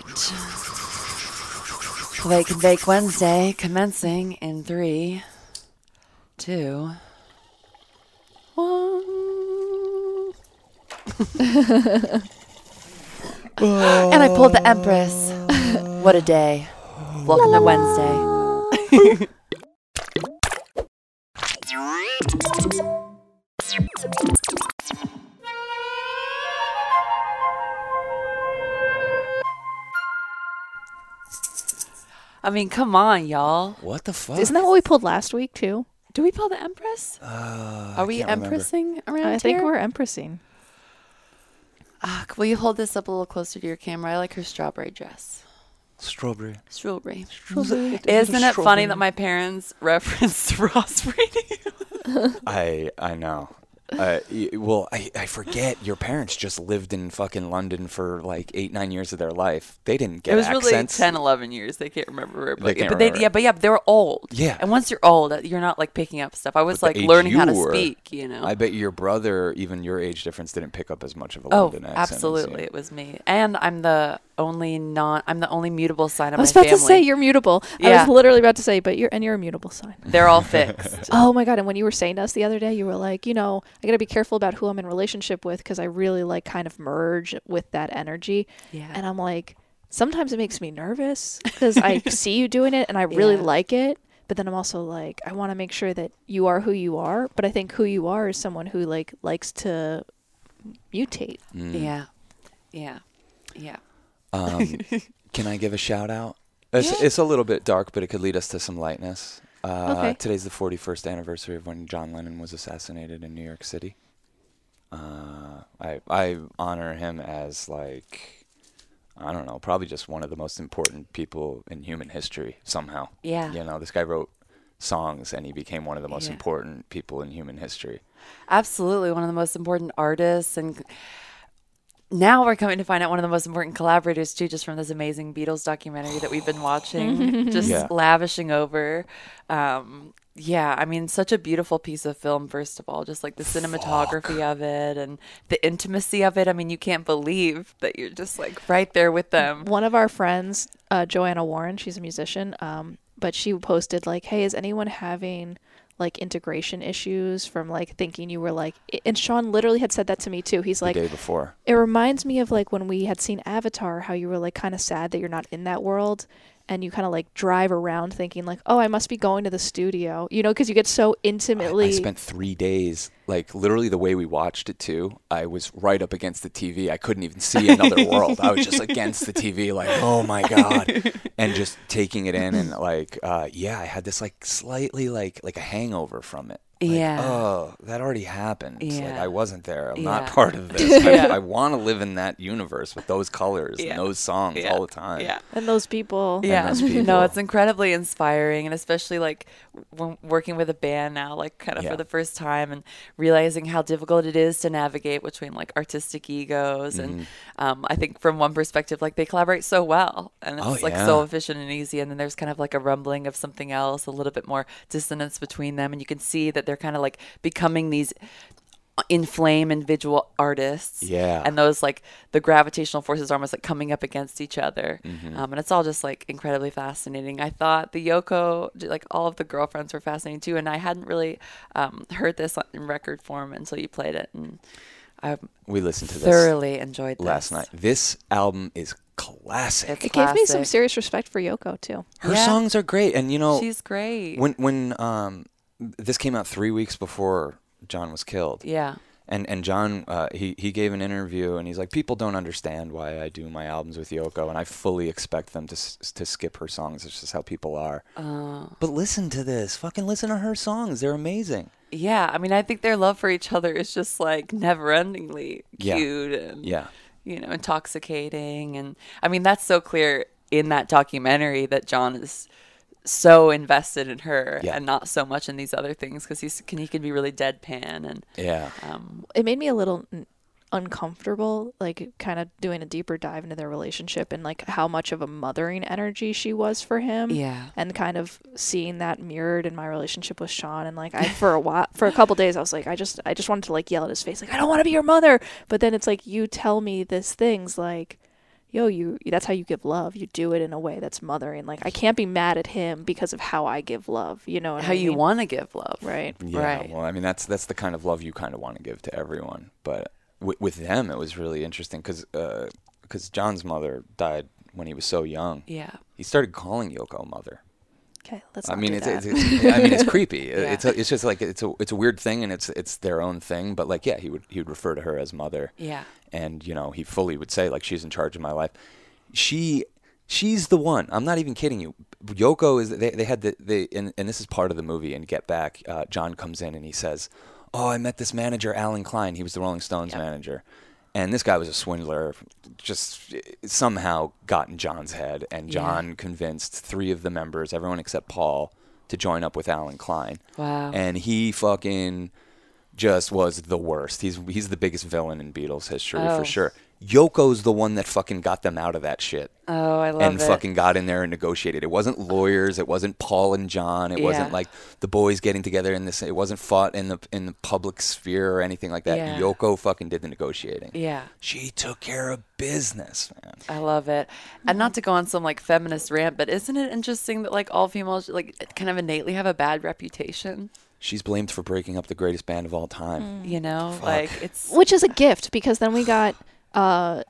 right. Wake and Bake Wednesday commencing in three, two, one. and I pulled the Empress. what a day. Welcome to Wednesday. I mean, come on, y'all. What the fuck? Isn't that what we pulled last week too? Do we pull the Empress? Uh, Are we can't remember. Empressing around I think we're empressing. Ah, will you hold this up a little closer to your camera? I like her strawberry dress. Strawberry. Strawberry. Strawberry. Isn't it funny that my parents referenced Ross Radio? I I know. Uh, well, I, I forget. Your parents just lived in fucking London for like eight nine years of their life. They didn't get it It was accents. really 10, 11 years. They can't remember it. But, They can't but remember it. yeah, but yeah, they were old. Yeah. And once you're old, uh, you're not like picking up stuff. I was But like learning how to were, speak, you know. I bet your brother, even your age difference, didn't pick up as much of a oh, London accent. as absolutely. It was me. And I'm the only non, I'm the only mutable sign of my family. I was about family. to say you're mutable. Yeah. I was literally about to say, but you're and you're a mutable sign. They're all fixed. Oh my god! And when you were saying to us the other day, you were like, you know, I gotta be careful about who I'm in relationship with because I really like kind of merge with that energy. Yeah. And I'm like, sometimes it makes me nervous because I see you doing it and I really Yeah. like it. But then I'm also like, I want to make sure that you are who you are. But I think who you are is someone who like likes to mutate. Mm. Yeah. Yeah. Yeah. Um, can I give a shout out? It's, it's a little bit dark, but it could lead us to some lightness. Uh, Okay. Today's the 41st anniversary of when John Lennon was assassinated in New York City. Uh, I I honor him as like I don't know, probably just one of the most important people in human history somehow. Yeah. You know, this guy wrote songs and he became one of the most Yeah. important people in human history. Absolutely, one of the most important artists, and now we're coming to find out one of the most important collaborators too, just from this amazing Beatles documentary that we've been watching, just Yeah. lavishing over. Um, yeah, I mean, such a beautiful piece of film. First of all, just like the cinematography of it and the intimacy of it. I mean, you can't believe that you're just like right there with them. One of our friends, uh, Joanna Warren, she's a musician, um, but she posted like, "Hey, is anyone having like integration issues from like thinking you were like?" And Sean literally had said that to me too. He's The like, day before. "It reminds me of like when we had seen Avatar, how you were like kind of sad that you're not in that world." And you kind of like drive around thinking like, oh, I must be going to the studio, you know, because you get so I, intimately. I spent three days, like literally the way we watched it too. I was right up against the TV. I couldn't even see another world. I was just against the TV, like, oh my god, and just taking it in and like, uh, yeah, I had this like slightly like like a hangover from it. Like, Yeah. Oh, that already happened. Like Yeah. I wasn't there. I'm Yeah. not part of this. Yeah. I, I want to live in that universe with those colors Yeah. and those songs Yeah. all the time. Yeah. and those people. yeah those people. no it's incredibly inspiring and especially like when working with a band now like kind of Yeah. for the first time and realizing how difficult it is to navigate between like artistic egos Mm-hmm. and um, i think from one perspective like they collaborate so well and it's Oh, like so efficient and easy and then there's kind of like a rumbling of something else a little bit more dissonance between them and you can see that they're kind of like becoming these inflame individual artists Yeah. and those like the gravitational forces are almost like coming up against each other Mm-hmm. um, and it's all just like incredibly fascinating i thought the yoko like all of the girlfriends were fascinating too and i hadn't really um, heard this in record form until you played it and i We listened to this thoroughly enjoyed this last night. This album is classic. It's It gave me some serious respect for Yoko too. Her Yeah. songs are great, and you know, she's great when when um this came out three weeks before John was killed. yeah And and John uh, he he gave an interview and he's like people don't understand why I do my albums with Yoko and I fully expect them to s- to skip her songs. It's just how people are. uh, But listen to this. Fucking listen to her songs. They're amazing. yeah i mean i think their love for each other is just like never endingly Yeah. cute and Yeah. you know, intoxicating. And I mean, that's so clear in that documentary that John is so invested in her Yeah. and not so much in these other things because he's can he can be really deadpan and Yeah. um it made me a little uncomfortable like kind of doing a deeper dive into their relationship and like how much of a mothering energy she was for him Yeah. and kind of seeing that mirrored in my relationship with Sean and like I for a while for a couple days I was like I just I just wanted to like yell at his face like I don't want to be your mother but then it's like you tell me this things like yo, you that's how you give love. You do it in a way that's mothering. Like I can't be mad at him because of how I give love. You know what How I you want to give love. right? Yeah, Right. well, I mean that's that's the kind of love you kind of want to give to everyone. But w- with them, it was really interesting because because uh, John's mother died when he was so young. Yeah. He started calling Yoko mother. Okay, let's. I mean, it's, it's, it's I mean it's creepy. Yeah. It's a, it's just like it's a it's a weird thing and it's it's their own thing. But like yeah, he would he would refer to her as mother. Yeah. and you know he fully would say like she's in charge of my life she she's the one i'm not even kidding you yoko is they, they had the they and, and this is part of the movie and get back uh, john comes in and he says oh i met this manager allen klein he was the rolling stones manager and this guy was a swindler just somehow got in john's head and Yeah. john convinced three of the members everyone except paul to join up with allen klein Wow. and he fucking just was the worst. He's he's the biggest villain in Beatles history Oh. for sure. Yoko's the one that fucking got them out of that shit Oh, I love and it. And fucking got in there and negotiated. It wasn't lawyers. It wasn't Paul and John. It wasn't like the boys getting together in this. It wasn't fought in the in the public sphere or anything like that. Yeah. Yoko fucking did the negotiating. Yeah. She took care of business, man. I love it. And not to go on some like feminist rant, but isn't it interesting that like all females like kind of innately have a bad reputation? She's blamed for breaking up the greatest band of all time. You know, like it's Which is a gift because then we got uh,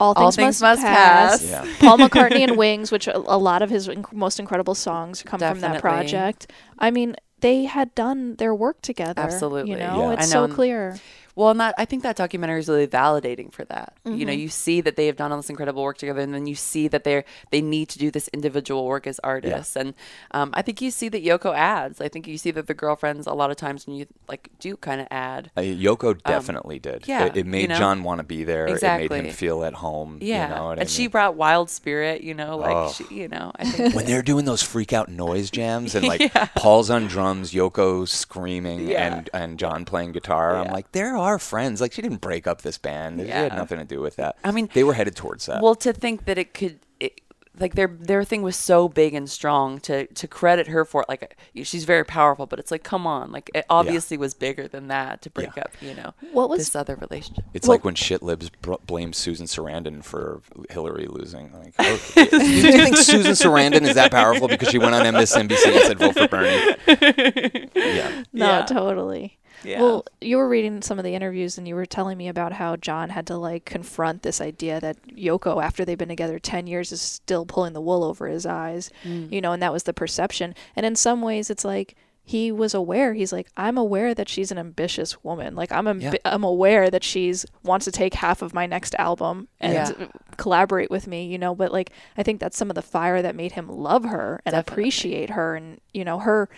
all things, All Things must, Must pass. Pass. Yeah. Paul McCartney and Wings, which a, a lot of his inc- most incredible songs come from that project. I mean, they had done their work together. Absolutely. you know, Yeah. it's I so know. clear. Well, and that I think that documentary is really validating for that. You Mm-hmm. know, you see that they have done all this incredible work together, and then you see that they're they need to do this individual work as artists. And um, I think you see that Yoko adds. I think you see that the girlfriends a lot of times when you like do kind of add. Uh, Yoko definitely did. Um, yeah, it, it made you know? John want to be there. Exactly. It made him feel at home. Yeah, you know and I she brought wild spirit. You know, like Oh. she, you know, I think when they're doing those freak out noise jams and like Paul's on drums, Yoko screaming, Yeah. and and John playing guitar, I'm Yeah. like, there are friends. Like she didn't break up this band. She had Yeah. nothing to do with that. I mean- they were headed towards that. Well, to think that it could, it, like their their thing was so big and strong to to credit her for it, like she's very powerful, but it's like come on, like it obviously was bigger than that to break Yeah. up, you know, What was- this other relationship? it's well- like when shit libs br- blame Susan Sarandon for Hillary losing. Like, okay. do you think Susan Sarandon is that powerful because she went on MSNBC and said vote for Bernie? Yeah. No, Yeah. totally. Yeah. Well, you were reading some of the interviews and you were telling me about how John had to like confront this idea that Yoko, after they've been together 10 years, is still pulling the wool over his eyes, Mm. you know, and that was the perception. And in some ways, it's like he was aware. He's like, I'm aware that she's an ambitious woman. Like, I'm, amb- Yeah. I'm aware that she's wants to take half of my next album and Yeah. collaborate with me, you know, but like, I think that's some of the fire that made him love her and Definitely. appreciate her and, you know, her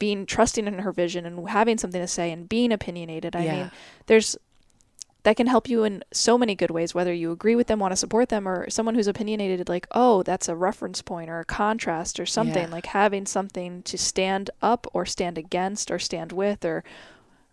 being trusting in her vision and having something to say and being opinionated. I Yeah. mean, there's that can help you in so many good ways, whether you agree with them, want to support them, or someone who's opinionated, like, oh, that's a reference point or a contrast or something, Yeah. like having something to stand up or stand against or stand with or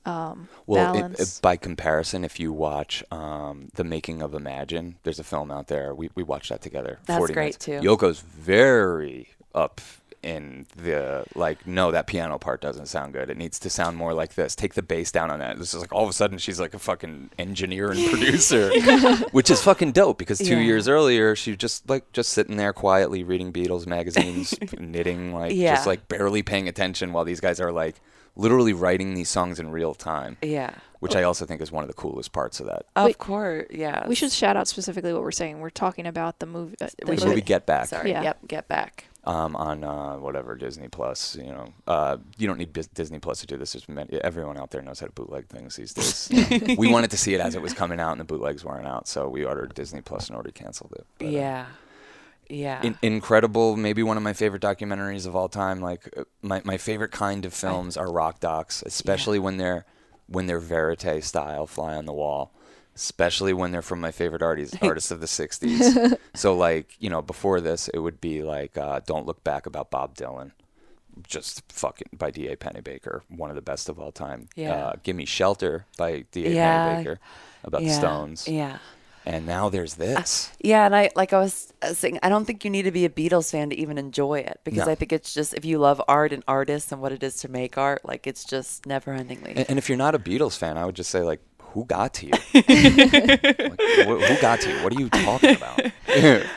um, Well, it, it, by comparison, if you watch um, the making of Imagine, there's a film out there. We we watched that together. That's 40 great, minutes. too. Yoko's very up in the like. No, that piano part doesn't sound good. It needs to sound more like this. Take the bass down on that. This is like all of a sudden she's like a fucking engineer and producer, which is fucking dope. Because two Yeah. years earlier she was just like just sitting there quietly reading Beatles magazines, knitting, like Yeah. just like barely paying attention while these guys are like literally writing these songs in real time Yeah, which I also think is one of the coolest parts of that. of Wait, course, yeah. we should shout out specifically what we're saying. We're talking about the movie. Uh, the We The should- movie Get Back Sorry, Yeah. yep, get back. Um, on uh, whatever Disney Plus. You know, uh, you don't need Bis- Disney Plus to do this. There's many, everyone out there knows how to bootleg things these days. You know, we wanted to see it as it was coming out, and the bootlegs weren't out, so we ordered Disney Plus and already canceled it. But, uh, yeah, yeah. in, incredible maybe one of my favorite documentaries of all time like uh, my, my favorite kind of films are rock docs especially when they're when they're verite style fly on the wall especially when they're from my favorite artists artists of the 60s so like you know before this it would be like uh, don't look back about bob dylan just fucking by D.A. Pennebaker, one of the best of all time. Yeah. Uh, Gimme Shelter by D.A. Yeah. Pennebaker about yeah. the Stones. Yeah. And now there's this. Yeah, and I like I was uh, saying, I don't think you need to be a Beatles fan to even enjoy it because No. I think it's just if you love art and artists and what it is to make art, like it's just never endingly. And, and if you're not a Beatles fan, I would just say like, who got to you? like, wh- who got to you? What are you talking about?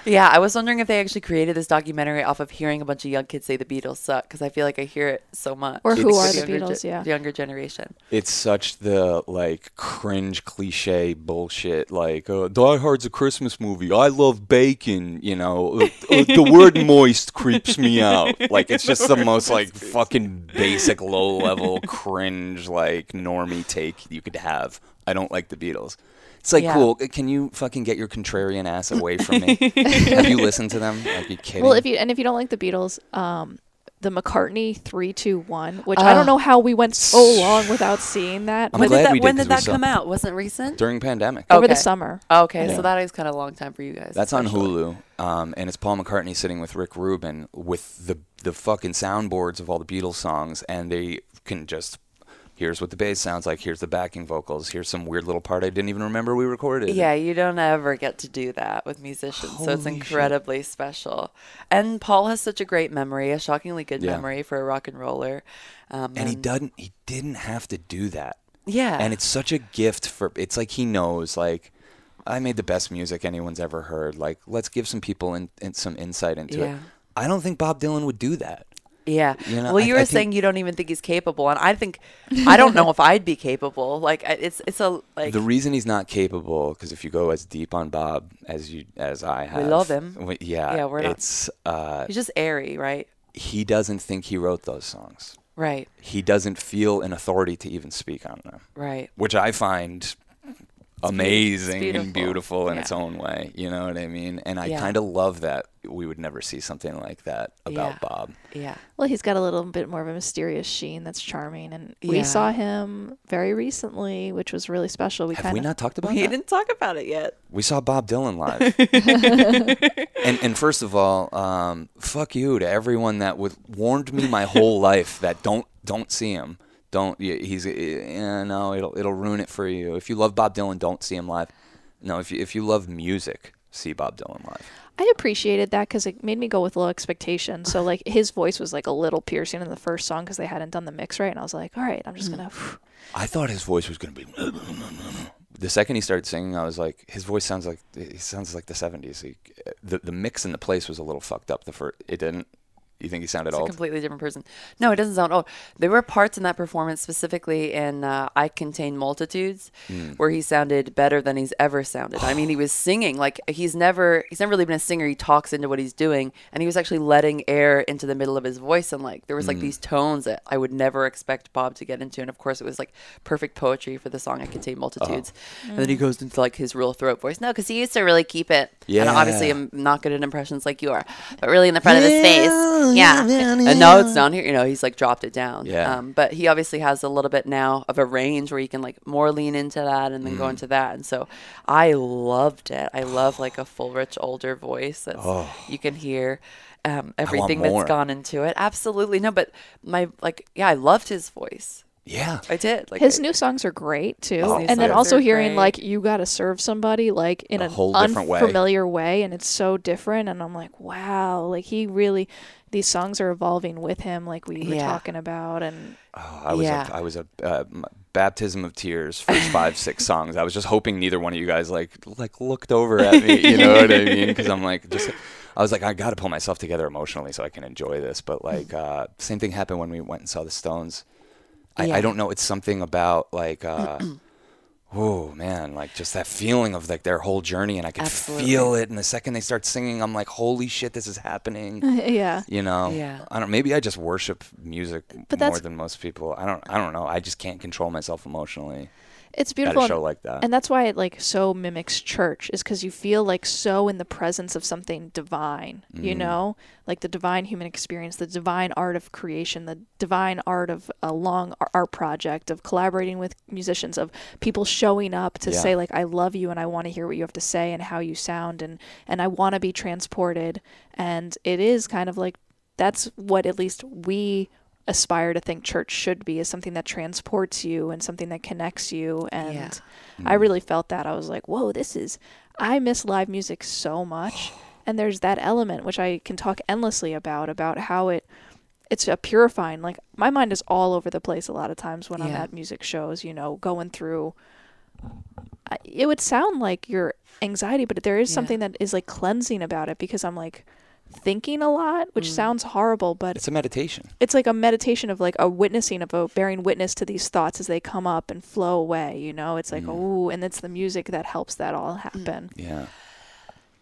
Yeah, I was wondering if they actually created this documentary off of hearing a bunch of young kids say the Beatles suck because I feel like I hear it so much. Or who are the younger Beatles, yeah. younger generation. it's such the like cringe cliche bullshit. Like uh, Die Hard's a Christmas movie. I love bacon. You know, uh, uh, the word moist creeps me out. Like it's just the most like fucking basic low level cringe like normie take you could have. I don't like the Beatles. It's like Yeah. cool. Can you fucking get your contrarian ass away from me? have you listened to them? Are you kidding? Well, if you and if you don't like the Beatles, um, the McCartney three two one, which I don't know how we went so long without seeing that I'm when glad did that, we did when 'cause did we that saw- come out? Wasn't recent? during pandemic. over the Okay. summer. okay, Yeah. so that is kind of a long time for you guys. That's on. Hulu, um, and it's Paul McCartney sitting with Rick Rubin with the the fucking soundboards of all the Beatles songs, and they can just here's what the bass sounds like, here's the backing vocals, here's some weird little part I didn't even remember we recorded. Yeah, you don't ever get to do that with musicians, so it's Holy shit. incredibly special. And Paul has such a great memory, a shockingly good Yeah. memory for a rock and roller. Um, and he doesn't, he didn't have to do that, Yeah, and it's such a gift for. It's like he knows, like. I made the best music anyone's ever heard. Like, let's give some people in, in some insight into Yeah. it. I don't think Bob Dylan would do that. Yeah. You know, well, you I were saying you don't even think he's capable, and I think I don't know if I'd be capable. Like it's it's a like the reason he's not capable because if you go as deep on Bob as you as I have, we love him. w- Yeah, Yeah, we're not- it's uh, he's just airy, right? he doesn't think he wrote those songs. Right. He doesn't feel an authority to even speak on them, Right. which I find amazing and beautiful. beautiful in Yeah. its own way. You know what I mean? And I Yeah. kind of love that we would never see something like that about Yeah. Bob. Yeah. Well, he's got a little bit more of a mysterious sheen that's charming, and we saw him very recently, which was really special. We Have kind we not talked about We that? didn't talk about it yet. We saw Bob Dylan live. and and first of all, um, fuck you to everyone that would warned me my whole life that don't don't see him. Don't he's uh, yeah, no it'll it'll ruin it for you. If you love Bob Dylan, don't see him live. No, if you if you love music, see Bob Dylan live. I appreciated that because it made me go with low expectations. So like his voice was like a little piercing in the first song because they hadn't done the mix right, and I was like, all right, I'm just hmm. gonna. I thought his voice was gonna be. The second he started singing, I was like, his voice sounds like he sounds like the '70s. He, eh, the the mix in the place was a little fucked up. The first, it didn't. You think he sounded It's a old? completely different person. No, it doesn't sound old. There were parts in that performance, specifically in uh, "I Contain Multitudes," Hmm. where he sounded better than he's ever sounded. I mean, he was singing like he's never he's never really been a singer. He talks into what he's doing, and he was actually letting air into the middle of his voice, and like there was like Hmm. these tones that I would never expect Bob to get into. And of course, it was like perfect poetry for the song "I Contain Multitudes." And then he goes into like his real throat voice. No, because he used to really keep it. Yeah. And obviously, I'm not good at impressions like you are, but really in the front of his face, yeah. And now it's down here. You know, he's like dropped it down. Yeah. Um, but he obviously has a little bit now of a range where you can like more lean into that and then Mm. go into that. And so I loved it. I love like a full, rich, older voice that you can hear. Um, everything that's gone into it. Absolutely. No, but my, like, yeah, I loved his voice. Yeah. I did. Like His I- new songs are great too, Oh, and then also hearing great. like you got to serve somebody like in A an whole different way. unfamiliar way. and it's so different. And I'm like, wow, like he really, these songs are evolving with him, like we were Yeah. talking about, and Oh, I was Yeah. a, I was a uh, baptism of tears first five six songs. I was just hoping neither one of you guys like like looked over at me. You know what I mean? Because I'm like just. I was like, I got to pull myself together emotionally so I can enjoy this. But like, uh, same thing happened when we went and saw the Stones. I, I don't know. It's something about like, uh, oh man, like just that feeling of like their whole journey, and I could Absolutely. feel it. And the second they start singing, I'm like, holy shit, this is happening. yeah. You know, Yeah. I don't. Maybe I just worship music But more than most people. I don't. I don't know. I just can't control myself emotionally It's at beautiful. a and- show like that. and that's why it like so mimics church is because you feel like so in the presence of something divine Mm. you know like the divine human experience the divine art of creation the divine art of a long art project of collaborating with musicians of people showing up to Yeah. say like i love you and i want to hear what you have to say and how you sound and and i want to be transported and it is kind of like that's what at least we aspire to think church should be is something that transports you and something that connects you. And Yeah. I hmm. really felt that. I was like whoa this is I miss live music so much. And there's that element which I can talk endlessly about about how it it's a purifying like my mind is all over the place a lot of times when I'm at music shows you know going through it would sound like your anxiety, but there is Yeah. something that is like cleansing about it because I'm like thinking a lot, which Mm. sounds horrible, but It's a meditation. it's like a meditation of like a witnessing of a bearing witness to these thoughts as they come up and flow away. You know, it's like Mm. oh, and it's the music that helps that all happen. Yeah.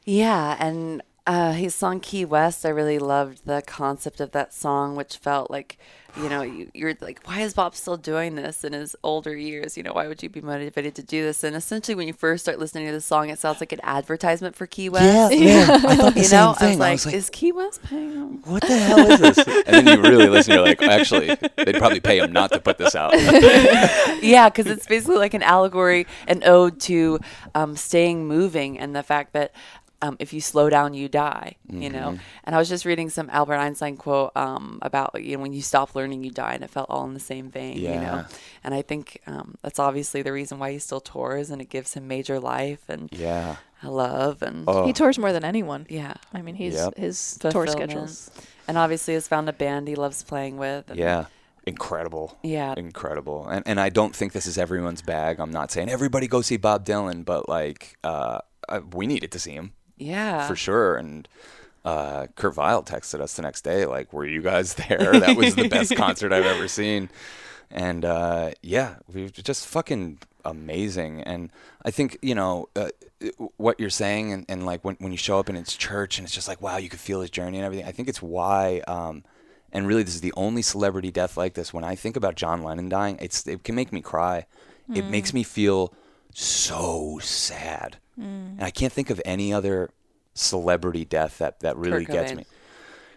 Yeah, and uh, his song Key West, I really loved the concept of that song, which felt like, you know, you, you're like, why is Bob still doing this in his older years? You know, why would you be motivated to do this? And essentially, when you first start listening to the song, it sounds like an advertisement for Key West. yeah. I thought the You same know, I was like, I was like, is Key West paying him? what the hell is this? and then you really listen. You're like, actually, they'd probably pay him not to put this out. yeah, because it's basically like an allegory, an ode to um, staying moving and the fact that um, if you slow down, you die. You know. Mhm. And I was just reading some Albert Einstein quote um, about you know when you stop learning, you die, and it felt all in the same vein. You know. Yeah. And I think um, that's obviously the reason why he still tours, and it gives him major life and Yeah. love and Oh. He tours more than anyone. yeah. I mean, he's Yep. his tour Fulfillment. schedules. And obviously has found a band he loves playing with. And Yeah. Incredible. Yeah. Incredible. And and I don't think this is everyone's bag. I'm not saying everybody go see Bob Dylan, but like uh, uh we needed to see him Yeah. for sure. And uh, texted us the next day, like, "Were you guys there? That was the best concert I've ever seen." And uh, yeah, we were just fucking amazing. And I think you know uh, what you're saying, and, and like when when you show up in its church, and it's just like, wow, you could feel his journey and everything. I think it's why. Um, and really, this is the only celebrity death like this. When I think about John Lennon dying, it's it can make me cry. It makes me feel so sad, Mm. and I can't think of any other celebrity death that that really gets me.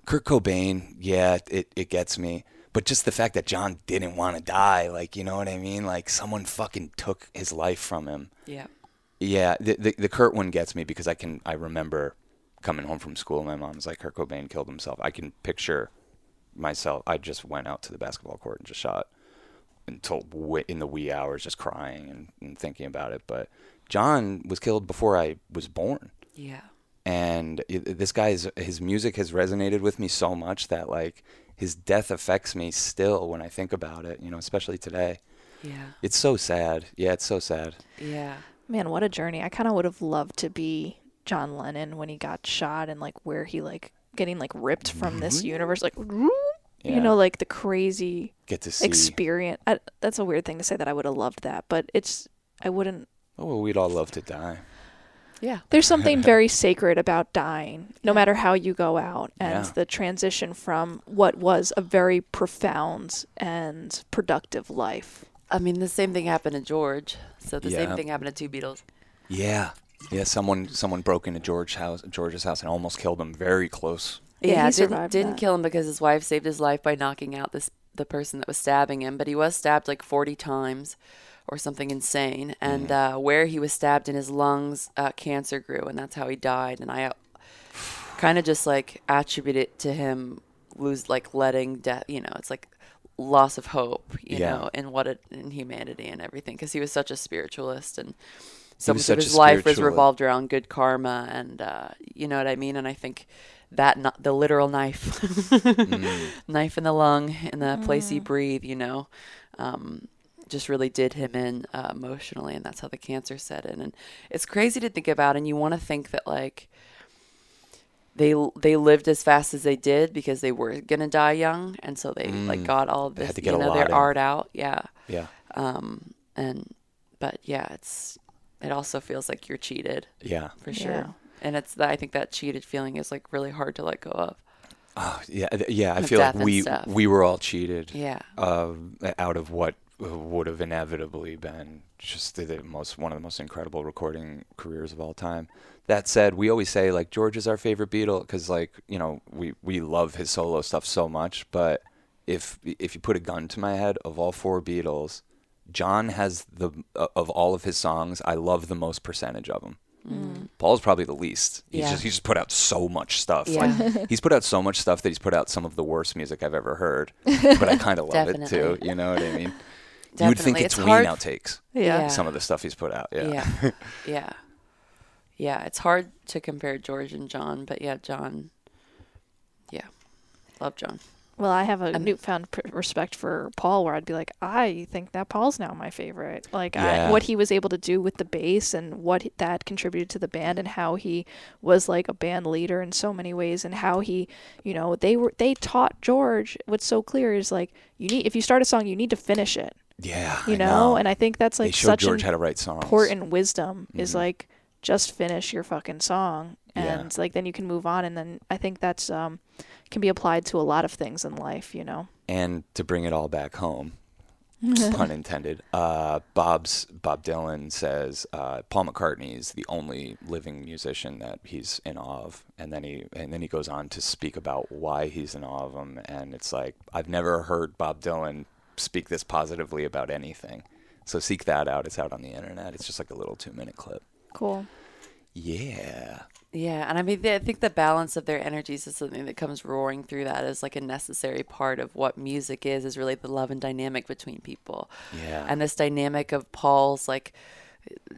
Kurt Cobain, yeah, it, it gets me. But just the fact that John didn't want to die, like, you know what I mean? Like, someone fucking took his life from him. Yeah. Yeah, the, the, the Kurt one gets me because I can, I remember coming home from school. My mom's like, Kurt Cobain killed himself. I can picture myself. I just went out to the basketball court and just shot until w- in the wee hours, just crying and, and thinking about it. But John was killed before I was born Yeah. and i- this guy's his music has resonated with me so much that like his death affects me still when I think about it, you know, especially today. Yeah. It's so sad. Yeah, it's so sad. Yeah. Man, what a journey. I kind of would have loved to be John Lennon when he got shot and like where he like getting like ripped from this universe like Mm-hmm. Yeah. you know like the crazy Get to see. experience. I, that's a weird thing to say that I would have loved that, but it's I wouldn't oh, well, we'd all love to die. Yeah. there's something very sacred about dying, no matter how you go out, and Yeah. the transition from what was a very profound and productive life. I mean, the same thing happened to George. So the Yeah. same thing happened to two Beatles. Yeah. Yeah, someone someone broke into George house George's house and almost killed him very close. Yeah, Yeah, he didn't, survived didn't kill him because his wife saved his life by knocking out this the person that was stabbing him. But he was stabbed like forty times, or something insane. And uh, where he was stabbed in his lungs, uh, cancer grew, and that's how he died. And I kind of just like attribute it to him lose like letting death. You know, it's like loss of hope. You Yeah. know, in what it in humanity and everything, because he was such a spiritualist and. So much of his life was revolved around good karma, and uh, you know what I mean. And I think that kn- the literal knife, Mm. knife in the lung, in the place you breathe, you know, um, just really did him in uh, emotionally, and that's how the cancer set in. And it's crazy to think about, and you want to think that like they they lived as fast as they did because they were gonna die young, and so they like Mm. got all this, had to get you know, lot their in. art out, yeah. Yeah. Um, and but yeah, it's it also feels like you're cheated Yeah. for sure. Yeah. And it's that I think that cheated feeling is like really hard to let go of. Oh, yeah, yeah. I feel like we stuff. we were all cheated. Yeah. uh, out of what would have inevitably been just the, the most one of the most incredible recording careers of all time. That said, we always say like George is our favorite Beatle because like you know we we love his solo stuff so much. But if if you put a gun to my head, of all four Beatles, John has the uh, of all of his songs, I love the most percentage of them. Paul's probably the least. He's Mm. Yeah. just he's just put out so much stuff. Yeah. Like he's put out so much stuff that he's put out some of the worst music I've ever heard. But I kind of love it too. You know what I mean? Definitely. You would think it's, It's lean hard- outtakes. Yeah. Yeah. Some of the stuff he's put out. Yeah. Yeah. yeah. Yeah. It's hard to compare George and John, but yeah, John. Yeah. Love John. Well, I have a And- newfound respect for Paul, where I'd be like, I think that Paul's now my favorite. Like Yeah. I, what he was able to do with the bass and what that contributed to the band, and how he was like a band leader in so many ways, and how he, you know, they were they taught George what's so clear is like you need if you start a song, you need to finish it. Yeah, You I know? and I think that's like such George an how to write songs. important wisdom is Mhm. like just finish your fucking song Yeah. and like then you can move on and then i think that's um can be applied to a lot of things in life you know And to bring it all back home, pun intended. Uh, Bob's Bob Dylan says uh, Paul McCartney is the only living musician that he's in awe of, and then he and then he goes on to speak about why he's in awe of him, and it's like I've never heard Bob Dylan speak this positively about anything. So seek that out. It's out on the internet. It's just like a little two minute clip. Cool Yeah. Yeah, and I mean, I think the balance of their energies is something that comes roaring through that as like a necessary part of what music is. Is really the love and dynamic between people, Yeah. and this dynamic of Paul's like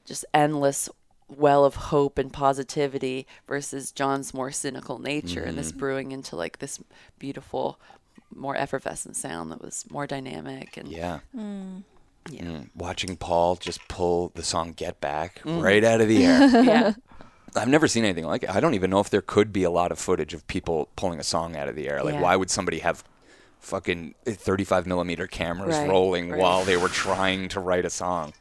just endless well of hope and positivity versus John's more cynical nature, and this mm-hmm. brewing into like this beautiful, more effervescent sound that was more dynamic and yeah. Mm. Yeah, Mm. Watching Paul just pull the song "Get Back" Mm. right out of the air. yeah. I've never seen anything like it. I don't even know if there could be a lot of footage of people pulling a song out of the air. Like, Yeah. why would somebody have fucking 35 millimeter cameras Right, rolling right. while they were trying to write a song?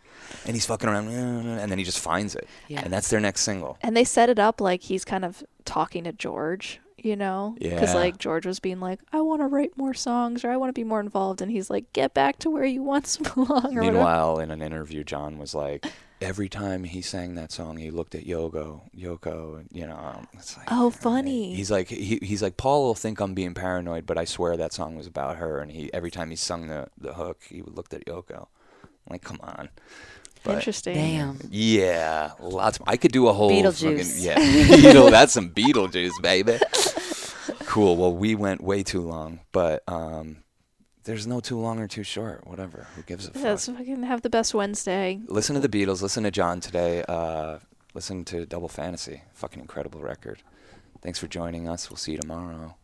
And he's fucking around, and then he just finds it. Yeah. And that's their next single. and they set it up like he's kind of talking to george you know because Yeah. like george was being like i want to write more songs or i want to be more involved and he's like get back to where you once belong or whatever Meanwhile, in an interview, John was like, every time he sang that song, he looked at Yoko, Yoko, and you know, um, it's like, Oh, funny. He's like, he, he's like, Paul will think I'm being paranoid, but I swear that song was about her. And he, every time he sung the the hook, he looked at Yoko. I'm like, come on. But interesting Damn. yeah, lots. I could do a whole Beetlejuice. Fucking, yeah, Beetle. That's some Beetlejuice, baby. Cool. Well, we went way too long, but um, there's no too long or too short. Whatever. Who gives a fuck? Yes, fucking have the best Wednesday. listen to the Beatles. Listen to John today. Uh, listen to Double Fantasy. Fucking incredible record. Thanks for joining us. We'll see you tomorrow.